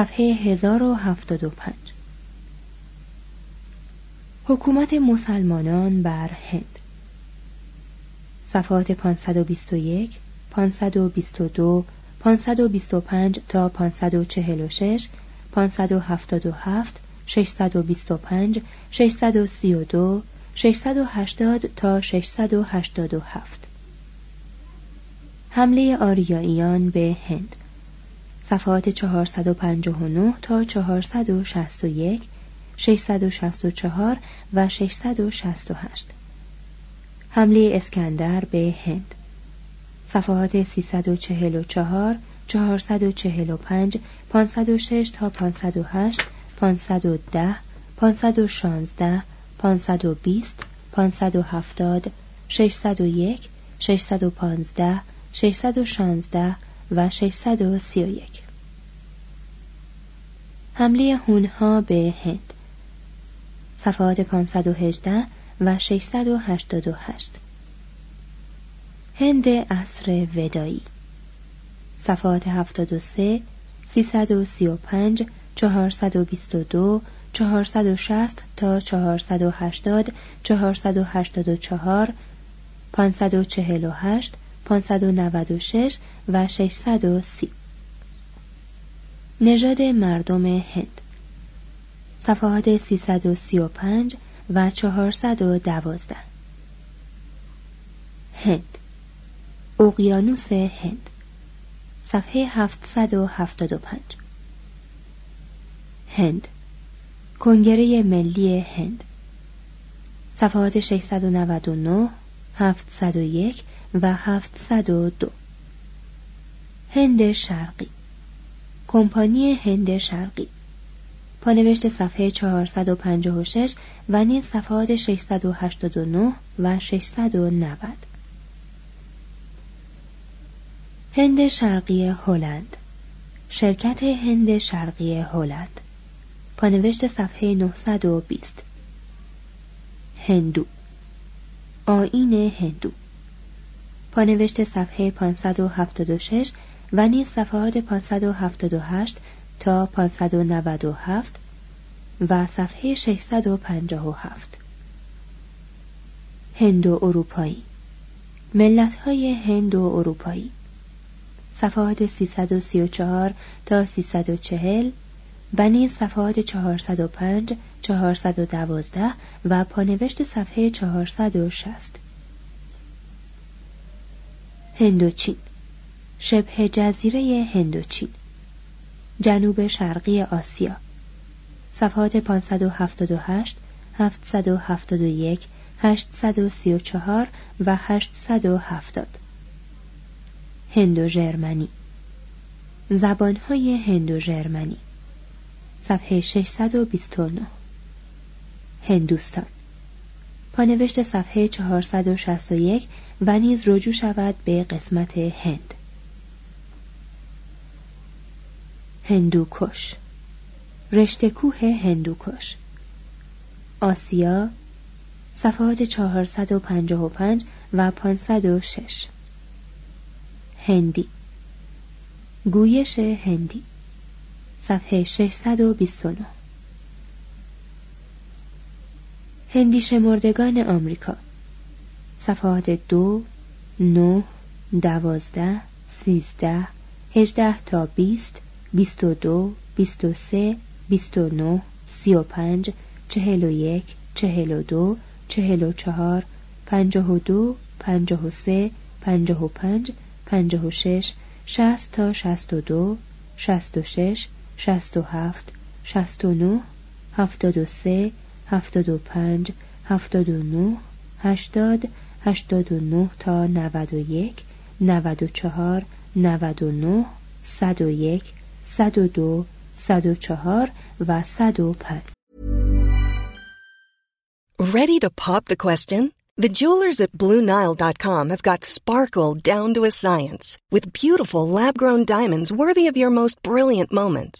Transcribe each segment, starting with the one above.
صفحه 1075 حکومت مسلمانان بر هند. صفحات 521 522 525 تا 546 577 625 632 680 تا 687 حمله آریاییان به هند. صفحات 459 تا 461 664 و 668 حمله اسکندر به هند. صفحات 344 445 506 تا 508 510 516 520 570 601 615 616 و 631 حمله هونها به هند. صفحات 518 و 688 هند عصر ودایی. صفحات 73 335 422 460 تا 480 484 548 596 و 630 نژاد مردم هند. صفحات 335 و 412 هند. اقیانوس هند. صفحه 775 هند. کنگره ملی هند. صفحات 699 701 و 702 هند شرقی. کمپانی هند شرقی. پانوشت صفحه 456 و نیز صفحات 689 و 690 هند شرقی هلند. شرکت هند شرقی هلند. پانوشت صفحه 920 هندو. آین هندو. پانوشت صفحه 576 و نیز صفحات 578 تا 597 و صفحه 657 هندو اروپایی. ملت های هندو اروپایی. صفحات 334 تا 340 و نیز صفحات 405 412 و پانوشت صفحه 460 هندوچین. شبه جزیره هندوچین. جنوب شرقی آسیا. صفحات 578 771 834 و 870 هندو ژرمنی زبانهای هندو ژرمنی صفحه 629 هندوستان. پانوشت صفحه 461 و نیز رجوع شود به قسمت هند. هندوکش. رشته کوه هندوکش. آسیا صفحات 455 و 506 هندی. گویش هندی. صفحه 629 هندی شمردگان آمریکا. صفحات دو، نه، دوازده، سیزده، هجده تا بیست، بیست و دو، بیست و سه، بیست و نه، سی و پنج، چهل و یک، چهل و دو، چهل و چهار، پنجاه و دو، پنجاه و سه، پنجاه و پنج، پنجاه و شش، شست تا شست و دو، شست و شش، شست و هفت، شست و نه، هفتاد و سه، هفتاد و پنج، هفتاد و نه، هشتاد، هشتاد و نه تا نود و یک، نود و چهار، نود و نه، صد و یک، صد و دو، صد و چهار و صد و پنج. Ready to pop the question? The jewelers at BlueNile.com have got sparkle down to a science with beautiful lab-grown diamonds worthy of your most brilliant moments.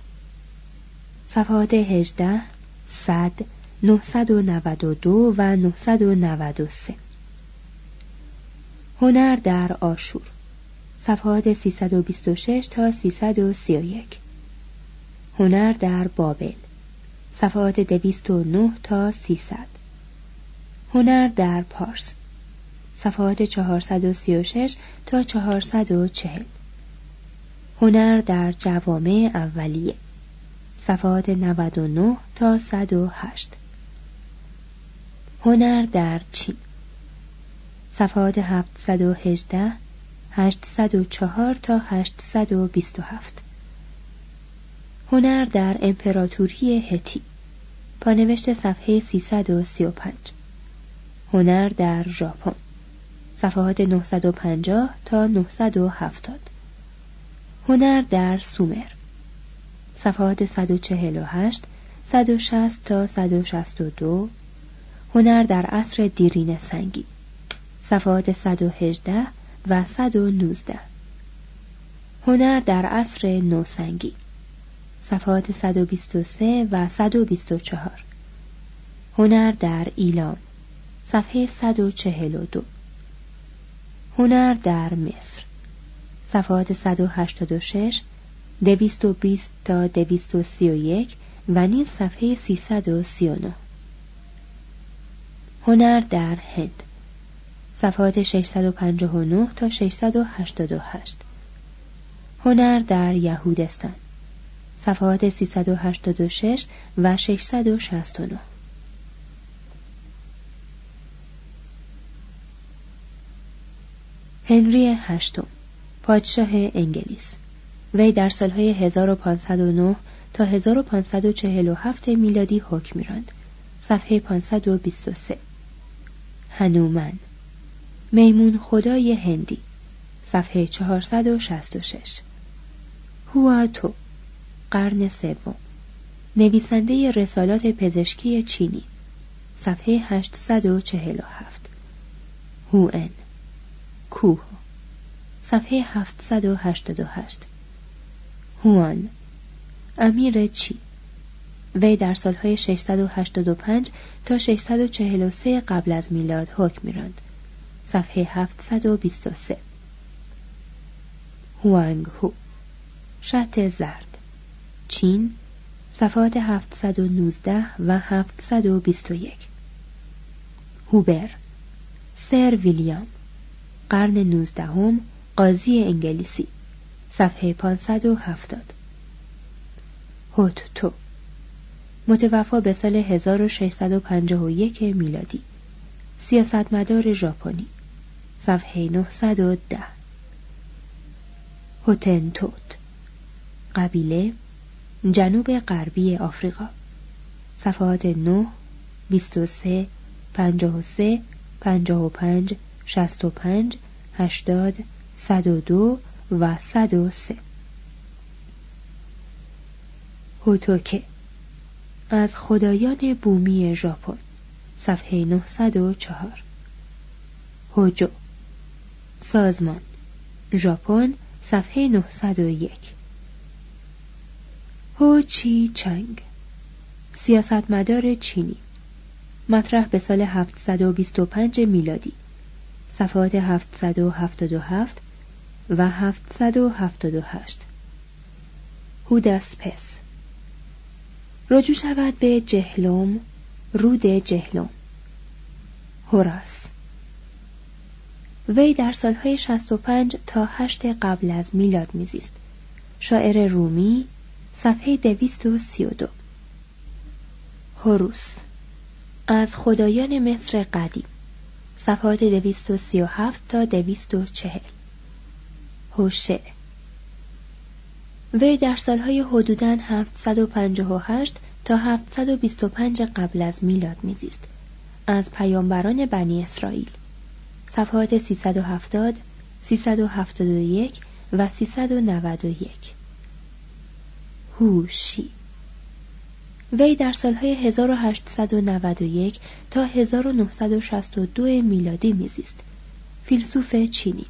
صفحات 18 100 992 و 993 هنر در آشور. صفحات 326 تا 331 هنر در بابل. صفحات 209 تا 300 هنر در پارس. صفحات 436 تا 440 هنر در جوامع اولیه. صفحات 99 تا 108 هنر در چین. صفحات 718 804 تا 827 هنر در امپراتوری هتی. پانوشت صفحه 335 هنر در ژاپن. صفحات 950 تا 970 هنر در سومر. صفحات 148 160 تا 162 هنر در عصر دیرین سنگی. صفحات 118 و 119 هنر در عصر نوسنگی. صفحات 123 و 124 هنر در ایلام. صفحه 142 هنر در مصر. صفحات 186 دویست و بیست تا دویست و نیز صفحه سیصد و سی و نه. هنر در هند. صفحات 659 تا 688 هنر در یهودستان. صفحات 386 و 669 هنری هشتم. پادشاه انگلیس. وی در سالهای 1509 تا 1547 میلادی حکم میراند. صفحه 523 هنومن. میمون خدای هندی. صفحه 466 هواتو قرن سوم. نویسنده رسالات پزشکی چینی. صفحه 847 هوئن کوه. صفحه 788 هوان. امیر چی؟ وی در سالهای 685 تا 643 قبل از میلاد حکم میراند. صفحه 723 هوانگ هو شط زرد. چین صفحات 719 و 721 هوبر. سر ویلیام. قرن نوزدهم قاضی انگلیسی. صفحه 570 هوت تو. متوفا به سال 1651 میلادی. سیاستمدار ژاپنی. صفحه 910 هوتنتوت قبیله جنوب غربی آفریقا. صفحات 9 23 53 55 65 80 102 و 103 هوتوکه. از خدایان بومی ژاپن صفحه 904 هوجو. سازمان ژاپن صفحه 901 هو چی چنگ. سیاستمدار چینی. مطرح به سال 725 میلادی. صفحات 777 و 778 هودس پس. رجوع شود به جهلوم رود جهلوم هوراس. وی در سالهای 65 تا 8 قبل از میلاد میزیست. شاعر رومی صفحه 232 هوروس. از خدایان مصر قدیم. صفحات 237 تا 240 هوشه. وی در سالهای حدوداً 758 تا 725 قبل از میلاد میزیست. از پیامبران بنی اسرائیل. صفحات 370 371 و 391 هوشی. وی در سالهای 1891 تا 1962 میلادی میزیست. فیلسوف چینی.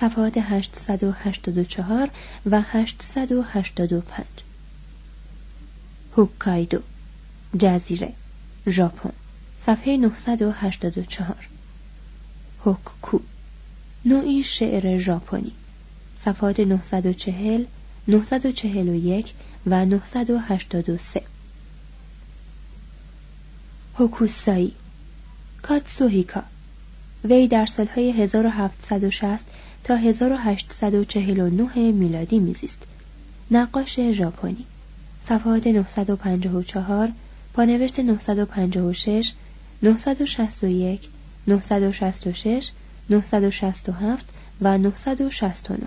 صفحات 884 و 885 هوکایدو جزیره ژاپن صفحه 984 هوککو نوعی شعر ژاپنی صفحات 940 941 و 983 هوکوسایی کاتسوهیکا وی در سالهای 1760 تا 1849 میلادی میزیست. نقاش ژاپنی. صفحات 954 پانوشت 956 961 966 967 و 969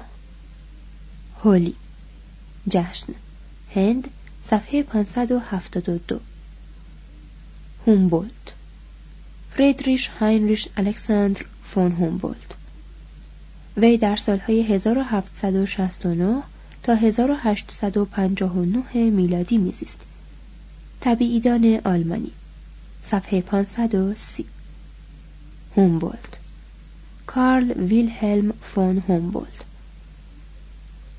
هولی. جشن. هند صفحه 572 هومبولت. فریدریش هاینریش الکساندر فون هومبولت. وی در سالهای 1769 تا 1859 میلادی میزیست. طبیعیدان آلمانی. صفحه 530 هومبولت کارل ویلهلم فون هومبولت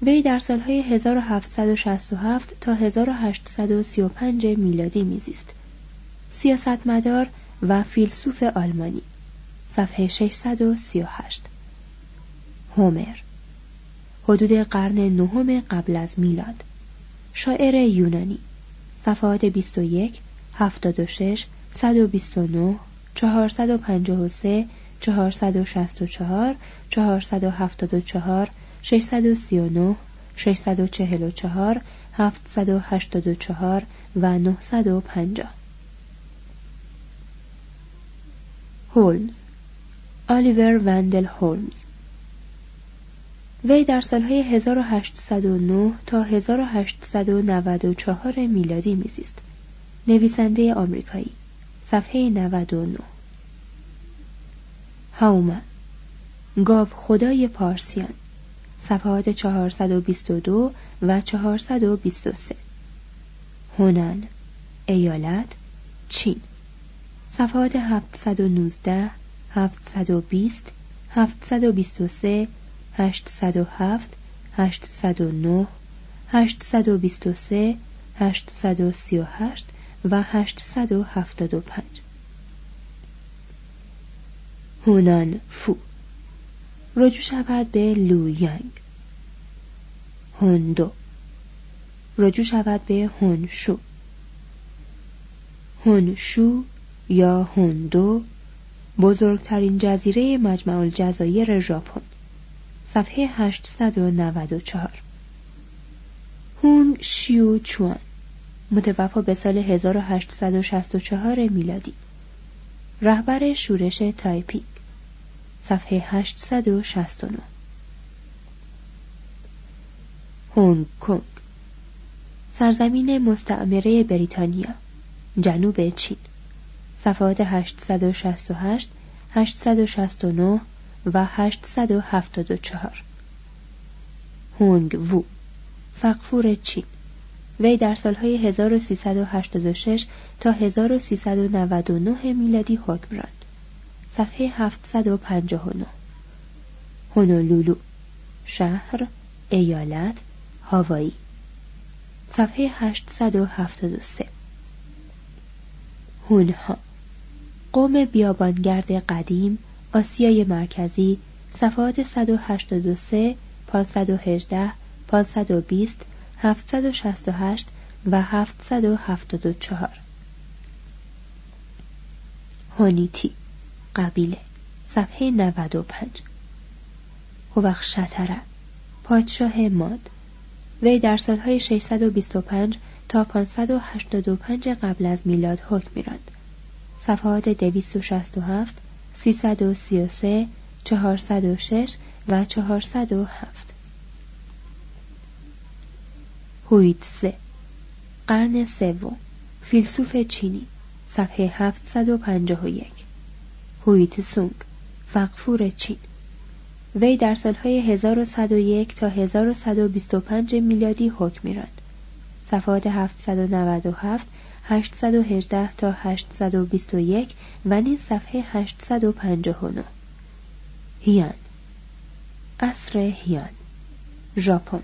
وی در سالهای 1767 تا 1835 میلادی میزیست. سیاستمدار و فیلسوف آلمانی. صفحه 638 هومر. حدود قرن نهم قبل از میلاد. شاعر یونانی. صفحات 21 76 129 453 464 474 639 644 784 و 950 هولمز. آلیور وندل هولمز. وی در سالهای 1809 تا 1894 میلادی میزیست. نویسنده آمریکایی. صفحه 99 هاومن. گاو خدای پارسیان. صفحات 422 و 423 هونان. ایالت. چین. صفحات 719 720 723 807 809 823 838 و 875 هونان فو. رجوع شود به لو یانگ هوندو. رجوع شود به هونشو. هونشو یا هوندو بزرگترین جزیره مجمع الجزایر ژاپن. صفحه 894 هونگ شیو چوان متوفا به سال 1864 میلادی. رهبر شورش تایپینگ. صفحه 869 هونگ کنگ. سرزمین مستعمره بریتانیا. جنوب چین. صفحات 868 869 و 874 هونگ وو. فقفور چین. وی در سالهای 1386 تا 1399 میلادی حکم راند. صفحه 759 هونولولو. شهر ایالت هاوایی. صفحه 873 هونها. قوم بیابانگرد قدیم آسیای مرکزی صفحات 183 518 520 768 و 774 هونیتی قبیله صفحه 95 هوخشتره پادشاه ماد. وی در سالهای 625 تا 585 قبل از میلاد حکم میراند. صفحات 267 333 406 و 407 هویتزه قرن سوم. فیلسوف چینی. صفحه 751 هویت سونگ. فقفور چین. وی در سالهای 1101 تا 1125 میلادی حکم میراند. صفحات 797 818 تا 821 و نیز صفحه 859 هیان. اصر هیان. ژاپن.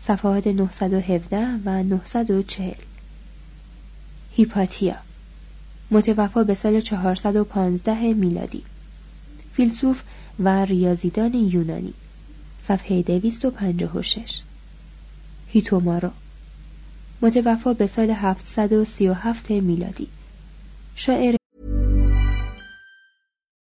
صفحات 917 و 940 هیپاتیا. متوفا به سال 415 میلادی. فیلسوف و ریاضیدان یونانی. صفحه 256 هیتومارو. متوفا به سال 737 میلادی. شاعر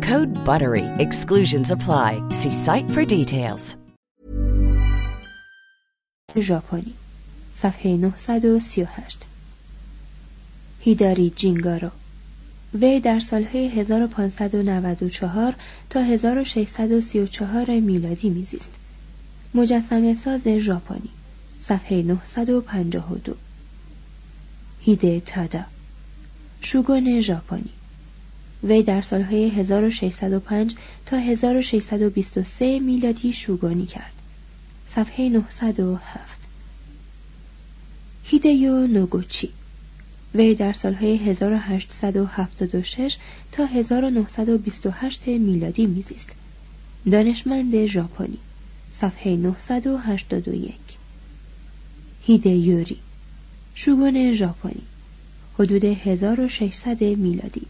Code BUTTERY. Exclusions apply. See site for details. ژاپنی. صفحه 938 هیداری جینگارو. وی در سالهای 1594 تا 1634 میلادی میزیست. مجسمه ساز ژاپنی. صفحه 952 هیده تادا. شوگون ژاپنی. وی در سالهای 1605 تا 1623 میلادی شوگانی کرد. صفحه 907 هیدیو نوگوچی. وی در سالهای 1876 تا 1928 میلادی میزیست. دانشمند ژاپنی. صفحه 981 هیدیوری. شوگون ژاپنی. حدود 1600 میلادی.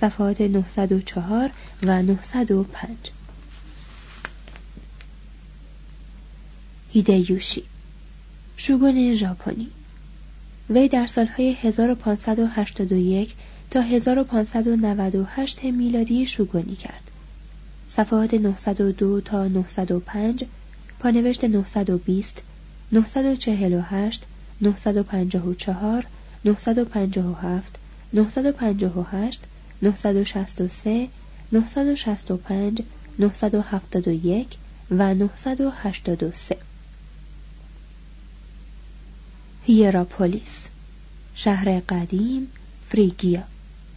صفحات 904 و 905 هیدیوشی. شوگون ژاپنی. وی در سالهای 1581 تا 1598 میلادی شوگونی کرد. صفحات 902 تا 905 پانوشت 920 948 954 957 958 963 965 971 و 983 هیراپولیس شهر قدیم فریگیا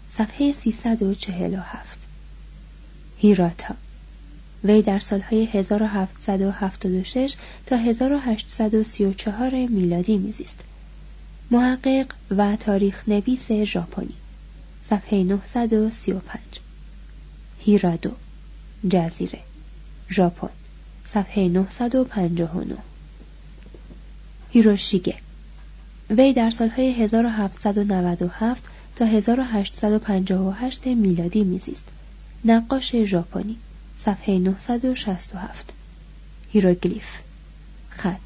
صفحه 347 هیراتا وی در سالهای 1776 تا 1834 میلادی میزیست. محقق و تاریخ نویس ژاپنی. صفحه 935 هیرادو جزیره ژاپن صفحه 959 هیروشیگه وی در سالهای 1797 تا 1858 میلادی میزیست. نقاش ژاپنی صفحه 967 هیروگلیف خط.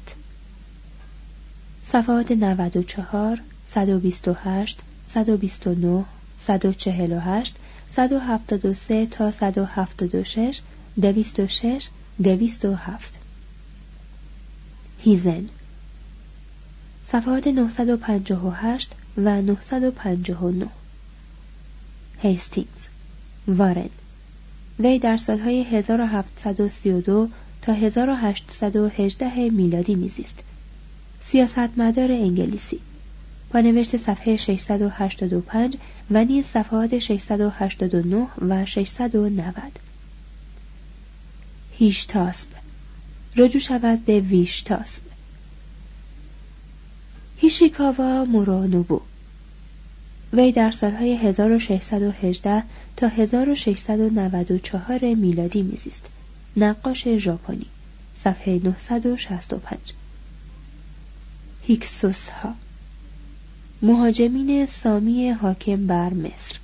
صفحات 94 128 129 148 173 تا 176 206 207 هیزن. صفحات 958 و 959 هیستینگز. وارن. وی در سالهای 1732 تا 1818 میلادی میزیست. سیاستمدار انگلیسی. با نوشت صفحه 685 و نیز صفحات 689 و 690 هیشتاسب رجوع شود به ویشتاسب. هیشیکاوا مورانوبو وی در سالهای 1618 تا 1694 میلادی میزیست. نقاش ژاپنی. صفحه 965 هیکسوس ها مهاجمین سامی حاکم بر مصر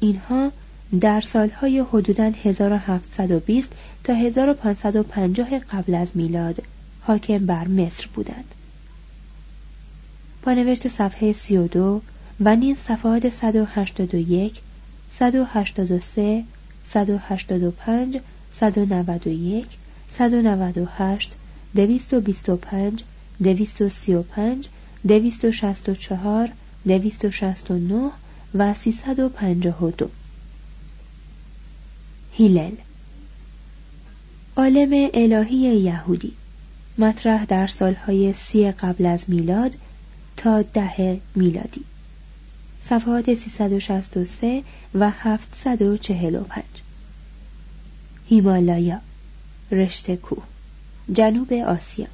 اینها در سالهای حدوداً 1720 تا 1550 قبل از میلاد حاکم بر مصر بودند. با نوشت صفحه 32 و نیز صفحات 181 183 185 191 198 225 235 264 269 و 352 هیلل. عالم الهی یهودی. مطرح در سالهای سی قبل از میلاد تا ده میلادی. صفحات 363 و 745 هیمالایا. رشته کوه. جنوب آسیا.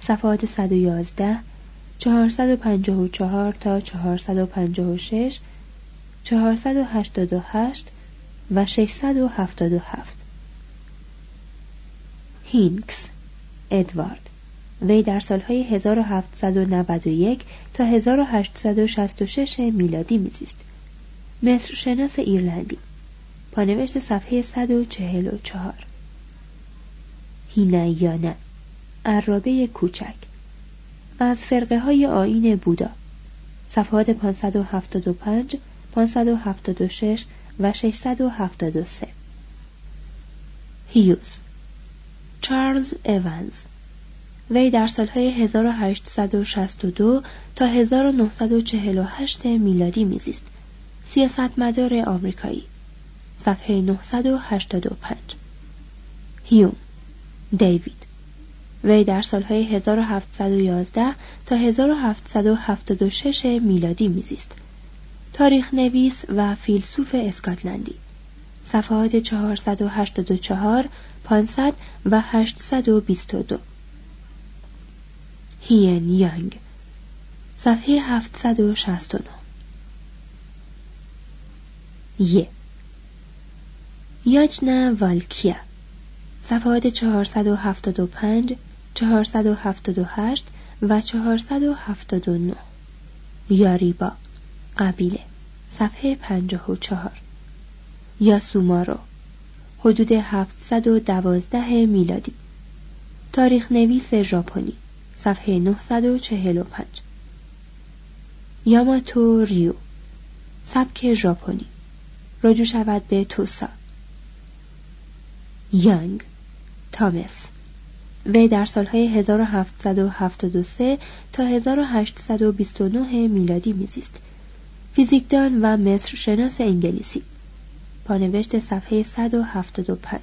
صفحات 111 454 تا 456 488 و 677 هینکس ادوارد وی در سالهای 1791 تا 1866 میلادی میزیست. مصر شناس ایرلندی. پانوشت صفحه 144 هینایانه عرابه کوچک. از فرقه های آین بودا. صفحات 575 576 و 673 هیوز. چارلز ایونز. وی در سالهای 1862 تا 1948 میلادی میزیست. سیاستمدار آمریکایی. صفحه 985 هیوم. دیوید. وی در سالهای 1711 تا 1776 میلادی میزیست. تاریخ نویس و فیلسوف اسکاتلندی. صفحات 484 500 و 822 هین یانگ صفحه 769 ی یاجنا والکیا صفحات 475 478 و 479 یاریبا قبیله صفحه 54 یاسومارو حدود 712 میلادی. تاریخ نویس ژاپنی صفحه 945 یاماتو ریو سبک ژاپنی. رجوع شود به توسا. یانگ تامس. وی در سالهای 1773 تا 1829 میلادی میزیست. فیزیکدان و مصر شناس انگلیسی. پانوشت صفحه 175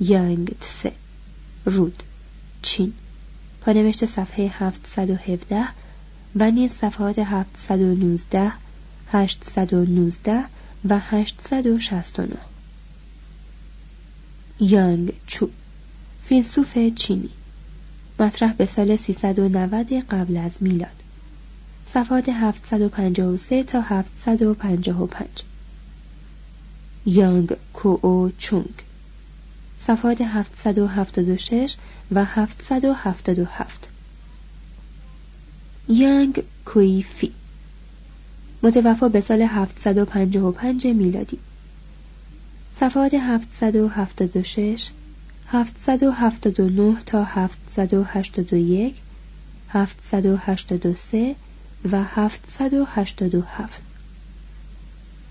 یانگ تسه رود. چین. پانوشت صفحه 717 و نیز صفحات 719 819 و 869 یانگ چو. فیلسوف چینی. مطرح به سال 390 قبل از میلاد. صفحات 753 تا 755 یانگ او چونگ. صفحات 776 و 777 یانگ کوی فی. متوفا به سال 755 میلادی. صفحات 776 779 تا 781 783 و 787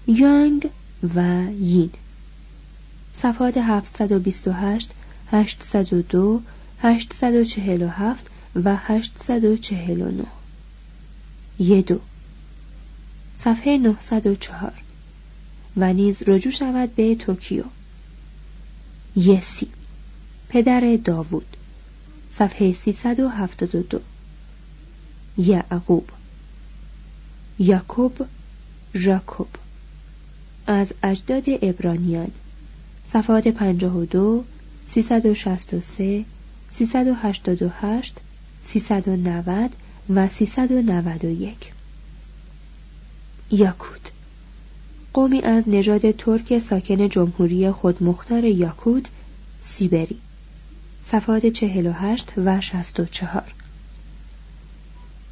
یانگ و یین. صفحات 728 802 847 و 849 یدو صفحه 904 و نیز رجوع شود به توکیو. یسی پدر داوود صفحه 372 یعقوب. یاکوب ژاکوب. از اجداد ابرانیان صفحات 52 363 388 390 و 391 یاکوت. قومی از نژاد ترک ساکن جمهوری خودمختار یاکوت سیبری. صفحات 48 و 64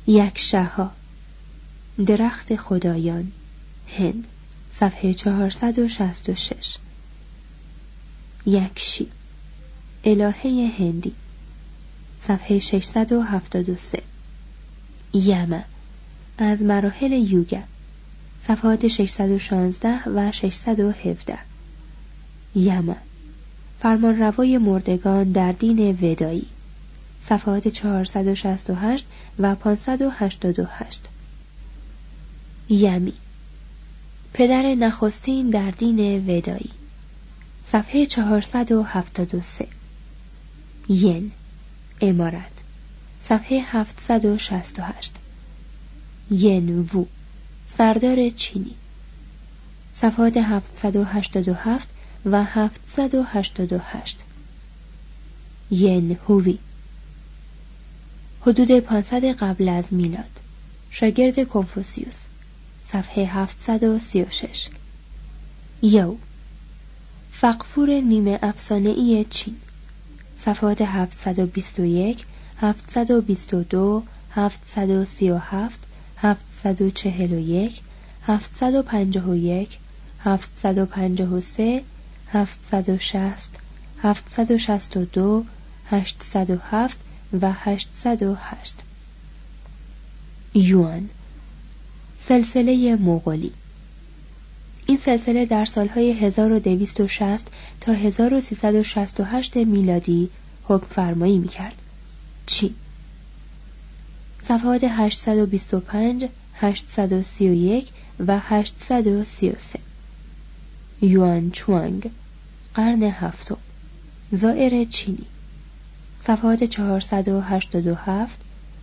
یک شها درخت خدایان. هند. صفحه 466 یکشی الهه هندی. صفحه 673 یما از مراحل یوگا. صفحات 616 و 617 یما فرمانروای مردگان در دین ودایی صفحات 468 و 588 یمی. پدر نخستین در دین ودایی صفحه 473 ین. امارت. صفحه 768 ین وو. سردار چینی. صفحات 787 و 788 ین هووی. حدود 500 قبل از میلاد. شاگرد کنفوسیوس. صفحه 736 یو. فقفور نیمه افسانه ای چین. صفحات 721 722 737 741 751 753 760 762 807 و 808 یوان سلسله مغولی. این سلسله در سالهای 1260 تا 1368 میلادی حکم فرمایی می کرد. چین صفحات 825 831 و 833 یوان چوانگ قرن هفتم زائر چینی صفحات 487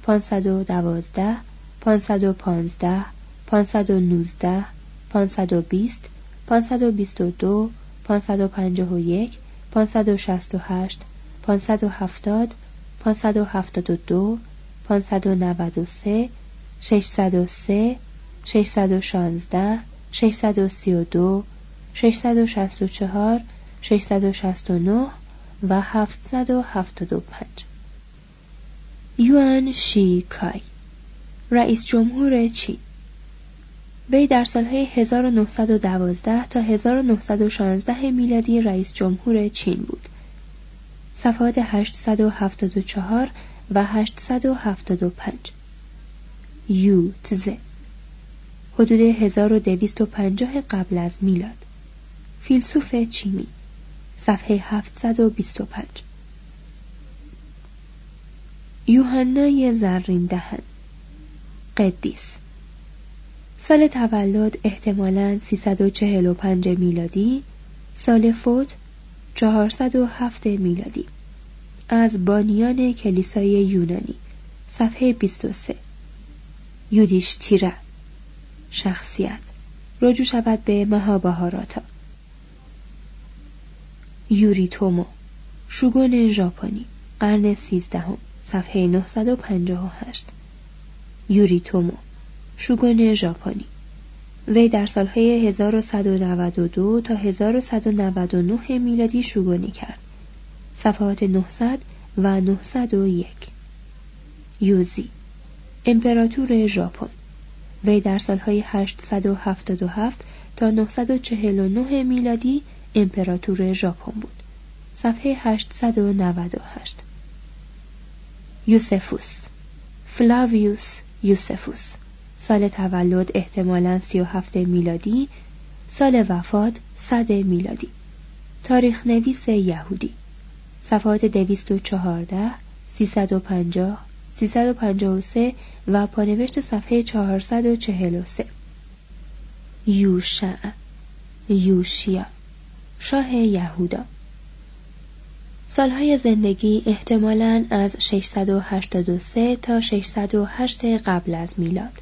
512 515 519 520 522 551 568 570 572 593 603 616 632 664 669 و 775 یوان شی کای رئیس جمهور چین. وی در سالهای 1912 تا 1916 میلادی رئیس جمهور چین بود. صفحات 874 و 875 یو تزه. حدود 1250 قبل از میلاد. فیلسوف چینی صفحه 725 یوحنای زرین دهن قدیس. سال تولد احتمالاً 345 میلادی سال فوت 407 میلادی. از بانیان کلیسای یونانی صفحه 23 یودیش تیره شخصیت. رجوع شود به مهابهاراتا. یوریتومو شوگون ژاپنی قرن سیزدهم صفحه 958 یوریتومو شوگون ژاپنی وی در سالهای 1192 تا 1199 میلادی شوگونی کرد. صفحات 900 و 901 یوزی امپراتور ژاپن وی در سالهای 877 تا 949 میلادی امپراتور ژاپن بود. صفحه 898 یوسفوس. فلاویوس یوسفوس. سال تولد احتمالا 37 میلادی. سال وفات 100 میلادی. تاریخ نویس یهودی. صفحات 214 350 353 و پانوشت صفحه 443 یوشع. یوشیا. شاه یهودا. سالهای زندگی احتمالاً از 683 تا 608 قبل از میلاد.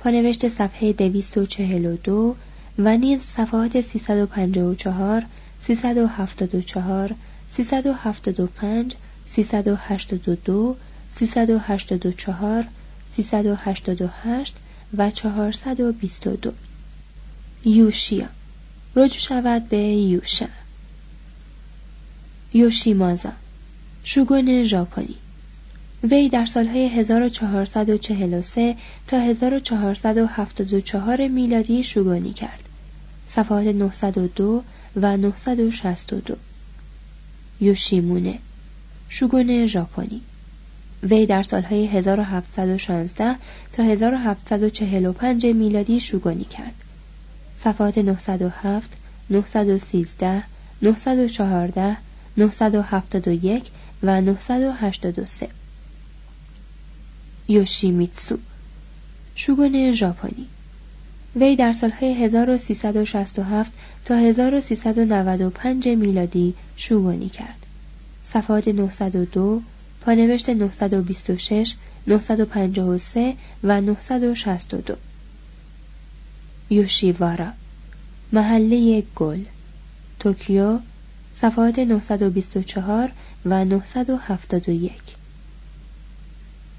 پانوشت صفحه 242 و نیز صفحات 354 374 375 382 384 388 و 422 یوشیا. رجوع شود به یوشا یوشیمازا شوگون ژاپنی وی در سالهای 1443 تا 1474 میلادی شوگانی کرد. صفحات 902 و 962 یوشیمونه شوگون ژاپنی وی در سالهای 1716 تا 1745 میلادی شوگانی کرد. صفحات 907 913 914 971 و 983 یوشیمیتسو شوگون ژاپنی. وی در سالهای 1367 تا 1395 میلادی شوگانی کرد. صفحات 902 پانوشت 926 953 و 962 یوشیوارا. محله گل. توکیو صفحات 924 و 971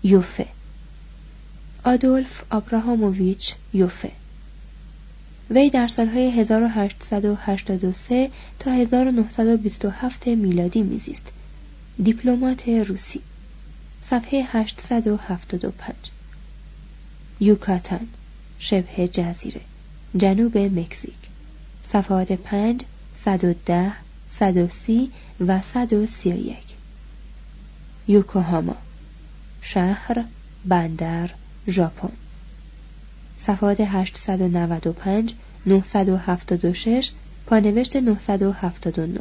یوفه. آدولف آبراهاموویچ یوفه. وی در سالهای 1883 تا 1927 میلادی میزیست. دیپلمات روسی. صفحه 875 یوکاتان شبه جزیره. جنوب مکزیک. صفحات 5 110 130 و 131 یوکوهاما شهر بندر ژاپن. صفحات 895 976 پانوشت 979